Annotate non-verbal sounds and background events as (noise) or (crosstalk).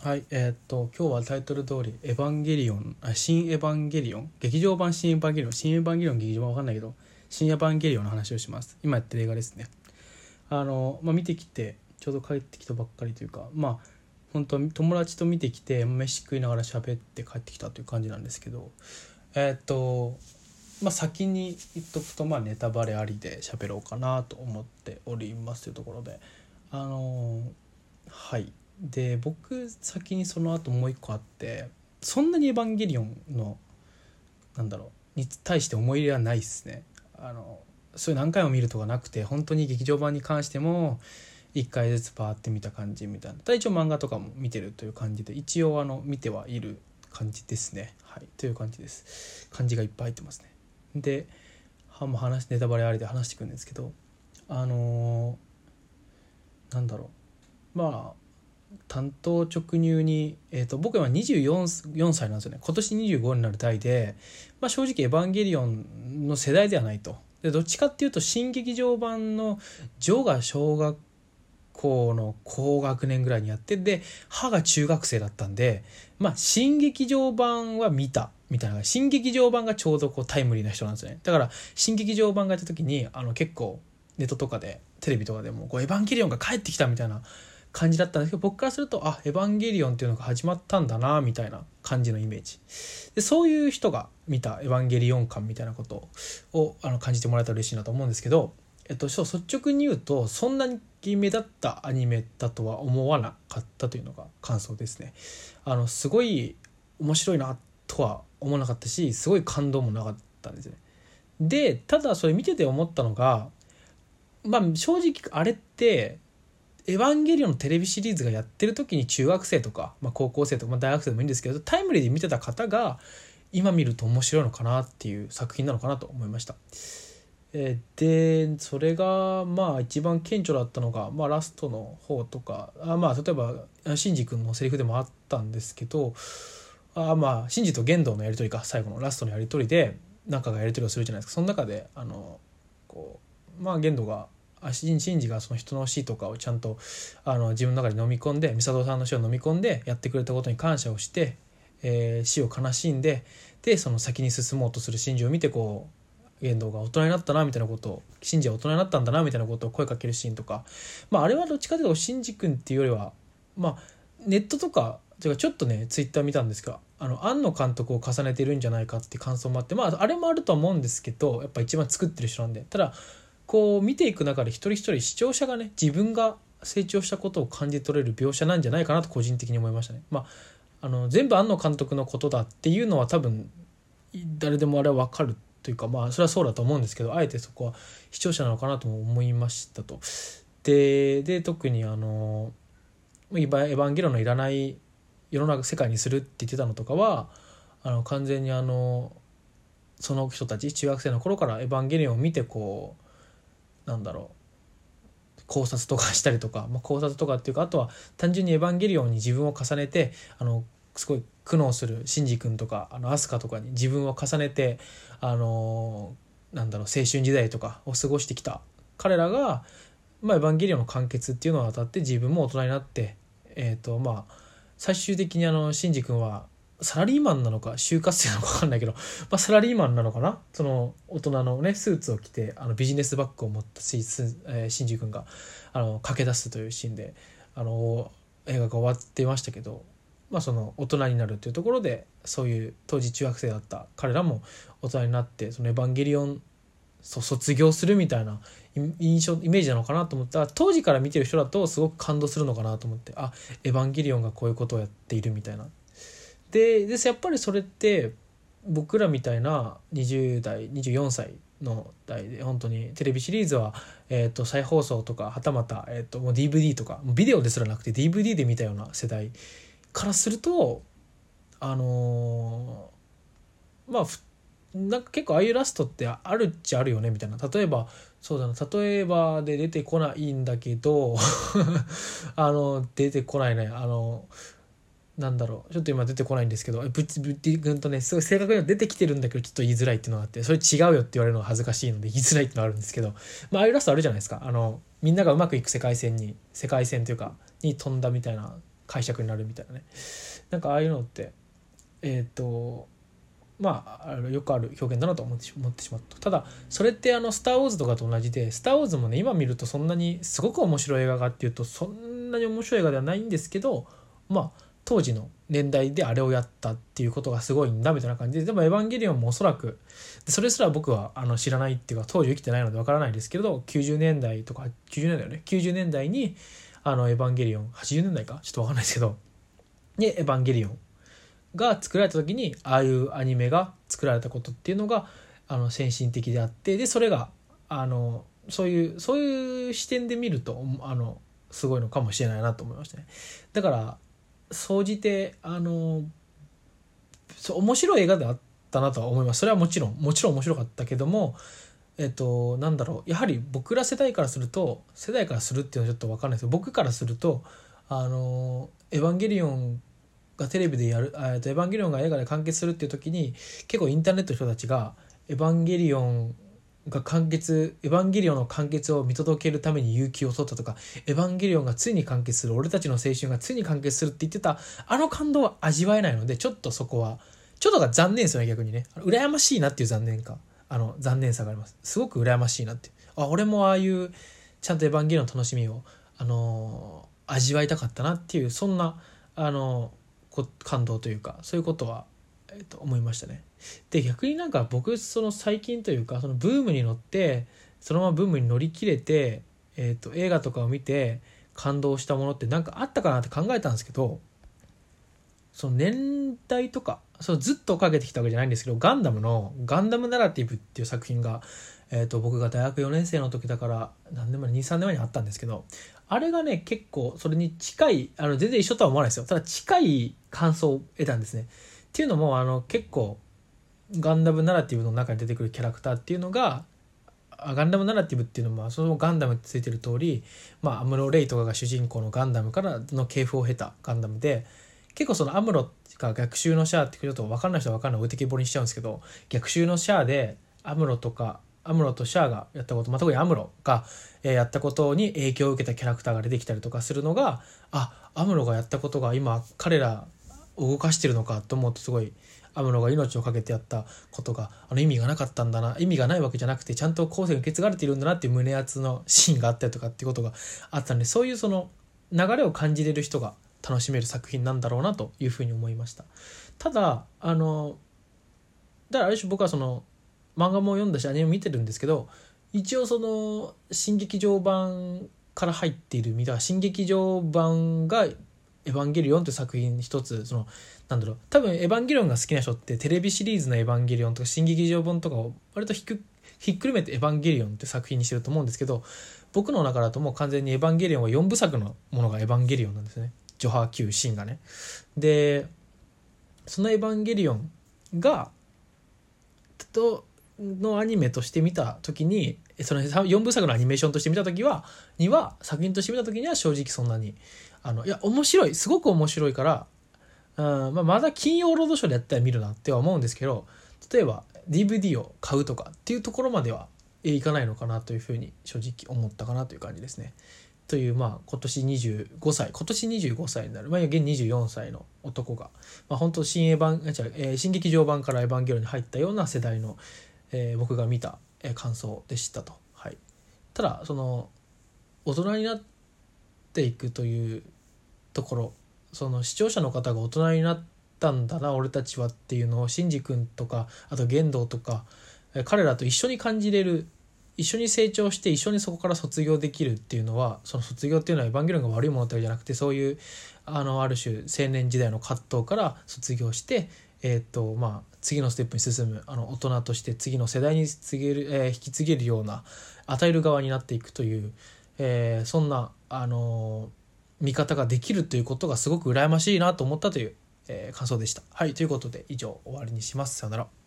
はい、えーっと今日はタイトル通り「エヴァンゲリオン」あ「新エヴァンゲリオン」劇場版「新エヴァンゲリオン」「新エヴァンゲリオン」劇場版わかんないけど「新エヴァンゲリオン」の話をします。今やってる映画ですね。あの、まあ、見てきてちょうど帰ってきたばっかりというかまあ本当友達と見てきて飯食いながら喋って帰ってきたという感じなんですけどえーっとまあ先に言っとくとまあネタバレありで喋ろうかなと思っておりますというところであのはい。で僕先にその後もう一個あってそんなに「エヴァンゲリオンの」なんだろうに対して思い入れはないですね。あのそういう何回も見るとかなくて本当に劇場版に関しても1回ずつパーって見た感じみたいな。一応漫画とかも見てるという感じで一応あの見てはいる感じですね。はいという感じです。感じがいっぱい入ってますね。でもう話ネタバレありで話していくんですけどあのーなんだろう。まあ担当直入に、えー、と僕は24 4歳なんですよね。今年25になる代で、まあ、正直「エヴァンゲリオン」の世代ではないと。でどっちかっていうと新劇場版のジョが小学校の高学年ぐらいにやってで歯が中学生だったんでまあ新劇場版は見たみたいな新劇場版がちょうどこうタイムリーな人なんですよね。だから新劇場版がやった時にあの結構ネットとかでテレビとかでもこう「エヴァンゲリオンが帰ってきた」みたいな感じだったんですけど僕からするとあエヴァンゲリオンっていうのが始まったんだなみたいな感じのイメージ。でそういう人が見た「エヴァンゲリオン感」みたいなことをあの感じてもらえたら嬉しいなと思うんですけど、えっと、率直に言うとそんなに目立ったアニメだとは思わなかったというのが感想ですね。あのすごい面白いなとは思わなかったしすごい感動もなかったんですね。でただそれ見てて思ったのがまあ正直あれってエヴァンゲリオンのテレビシリーズがやってる時に中学生とか、まあ、高校生とか、まあ、大学生でもいいんですけどタイムリーで見てた方が今見ると面白いのかなっていう作品なのかなと思いました。えでそれがまあ一番顕著だったのが、まあ、ラストの方とかあまあ例えばシンジ君のセリフでもあったんですけどあまあシンジと玄道のやり取りか最後のラストのやり取りで仲がやり取りをするじゃないですかその中であのこうまあ玄道があシンシンジがその人の死とかをちゃんとあの自分の中に飲み込んで美里さんの死を飲み込んでやってくれたことに感謝をして、えー死を悲しんででその先に進もうとするシンジを見てこう玄道が大人になったなみたいなことをシンジは大人になったんだなみたいなことを声かけるシーンとか、まあ、あれはどっちかというとシンジ君っていうよりはまあネットとかていうかちょっとねツイッター見たんですがあの庵野監督を重ねてるんじゃないかっていう感想もあってまああれもあるとは思うんですけどやっぱ一番作ってる人なんで。ただこう見ていく中で一人一人視聴者がね自分が成長したことを感じ取れる描写なんじゃないかなと個人的に思いましたね。まあ、あの全部庵野監督のことだっていうのは多分誰でもあれは分かるというかまあそれはそうだと思うんですけどあえてそこは視聴者なのかなとも思いましたと。でで特にあの「エヴァンゲリオンのいらない世の中世界にする」って言ってたのとかはあの完全にあのその人たち中学生の頃から「エヴァンゲリオン」を見てこうなんだろう。考察とかしたりとか、まあ、考察とかっていうかあとは単純に「エヴァンゲリオン」に自分を重ねてあのすごい苦悩するシンジ君とかあのアスカとかに自分を重ねてあのなんだろう青春時代とかを過ごしてきた。彼らが「まあ、エヴァンゲリオン」の完結っていうのを当たって自分も大人になってえっ、とまあ最終的にあのシンジ君はサラリーマンなのか就活生なのか分かんないけど、まあ、サラリーマンなのかな？その大人のねスーツを着てあのビジネスバッグを持ったし、すえー、シンジ君があの駆け出すというシーンであの映画が終わってましたけど、まあ、その大人になるというところでそういう当時中学生だった彼らも大人になってそのエヴァンゲリオンそ卒業するみたいな印象イメージなのかなと思ったら当時から見てる人だとすごく感動するのかなと思ってあエヴァンゲリオンがこういうことをやっているみたいな。でですやっぱりそれって僕らみたいな20代24歳の代で本当にテレビシリーズは、えー、と再放送とかはたまた、えー、ともう DVD とかビデオですらなくて DVD で見たような世代からするとあのーまあなんか結構ああいうラストってあるっちゃあるよねみたいな。例えばそうだな例えばで出てこないんだけど (laughs) あの出てこないね。あのなんだろう。ちょっと今出てこないんですけど。ぶっぶってうんとねすごい正確には出てきてるんだけどちょっと言いづらいっていうのがあってそれ違うよって言われるのが恥ずかしいので (laughs) 言いづらいっていうのがあるんですけど、まあ、ああいうラストあるじゃないですか。あのみんながうまくいく世界線に世界線というかに飛んだみたいな解釈になるみたいなね。なんかああいうのってえっ、とまあ、あのよくある表現だなと思ってし思ってしまった。ただそれってあの「スター・ウォーズ」とかと同じで「スター・ウォーズ」もね今見るとそんなにすごく面白い映画かっていうとそんなに面白い映画ではないんですけどまあ当時の年代であれをやったっていうことがすごいんだみたいな感じででも「エヴァンゲリオン」もおそらくそれすら僕はあの知らないっていうか当時生きてないのでわからないですけど90年代とか90年代よね？90年代に「あのエヴァンゲリオン」80年代か？ちょっとわかんないですけどで「エヴァンゲリオン」が作られた時にああいうアニメが作られたことっていうのがあの先進的であってでそれがあのそういうそういう視点で見るとあのすごいのかもしれないなと思いましたね。だから総じてあのそう面白い映画であったなとは思います。それはもちろんもちろん面白かったけどもえっとなんだろう。やはり僕ら世代からすると世代からするっていうのはちょっと分かんないですけど僕からするとあの「エヴァンゲリオン」がテレビでやる「えっとエヴァンゲリオン」が映画で完結するっていう時に結構インターネットの人たちが「エヴァンゲリオン」が完結エヴァンゲリオンの完結を見届けるために有給を取ったとかエヴァンゲリオンがついに完結する俺たちの青春がついに完結するって言ってたあの感動は味わえないのでちょっとそこはちょっとが残念ですよね逆にね。羨ましいなっていう残念か。あの残念さがあります。すごく羨ましいなってあ俺もああいうちゃんとエヴァンゲリオンの楽しみをあのー、味わいたかったなっていうそんなあのー、感動というかそういうことはえー、と思いましたね。で逆になんか僕その最近というかそのブームに乗ってそのままブームに乗り切れて、えー、と映画とかを見て感動したものって何かあったかなって考えたんですけどその年代とかそのずっとかけてきたわけじゃないんですけどガンダムの「ガンダムナラティブ」っていう作品が、えー、と僕が大学4年生の時だから何年前23年前にあったんですけどあれがね結構それに近いあの全然一緒とは思わないですよただ近い感想を得たんですね。っていうのもあの結構ガンダムナラティブの中に出てくるキャラクターっていうのがガンダムナラティブっていうのもそのガンダムってついてる通り、まあ、アムロ・レイとかが主人公のガンダムからの系譜を経たガンダムで結構そのアムロが逆襲のシャアってちょっと分かんない人は分かんない。置いてきぼりにしちゃうんですけど逆襲のシャアでアムロとかアムロとシャアがやったこと、まあ、特にアムロが、えやったことに影響を受けたキャラクターが出てきたりとかするのがあアムロがやったことが今彼ら動かしてるのかと思うとすごいアムロが命を懸けてやったことがあの意味がなかったんだな。意味がないわけじゃなくてちゃんと後世が受け継がれているんだなっていう胸熱のシーンがあったりとかっていうことがあったんでそういうその流れを感じれる人が楽しめる作品なんだろうなというふうに思いました。ただあのだからある種僕はその漫画も読んだしアニメも見てるんですけど一応その新劇場版から入っている身では新劇場版がエヴァンゲリオン」という作品一つそのなんだろう多分エヴァンゲリオンが好きな人ってテレビシリーズの「エヴァンゲリオン」とか新劇場版とかを割とひくひっくるめて「エヴァンゲリオン」って作品にしてると思うんですけど僕の中だともう完全に「エヴァンゲリオン」は4部作のものが「エヴァンゲリオン」なんですね。ジョハー級シーンがね。でその「エヴァンゲリオン」がとのアニメとして見た時にその4部作のアニメーションとして見た時はには作品として見た時には正直そんなにあのいや面白いすごく面白いからうん、まあ、まだ金曜ロードショーでやったら見るなっては思うんですけど例えば DVD を買うとかっていうところまではいかないのかなというふうに正直思ったかなという感じですね。というまあ今年25歳今年25歳になる、まあ、現24歳の男が、まあ、本当新エヴァンじゃ、え、新劇場版からエヴァンゲロに入ったような世代の、えー、僕が見た、え、感想でしたと。はい、ただその大人になっていくというところその視聴者の方が大人になったんだな俺たちはっていうのをシンジ君とかあと玄道とか彼らと一緒に感じれる一緒に成長して一緒にそこから卒業できるっていうのはその卒業っていうのはエヴァンゲリオンが悪いものってわけじゃなくてそういうあのある種青年時代の葛藤から卒業してえーとまあ、次のステップに進むあの大人として次の世代に告げる、えー、引き継げるような与える側になっていくという、えー、そんな、あの見方ができるということがすごく羨ましいなと思ったという、えー、感想でした。はいということで以上終わりにします。さよなら。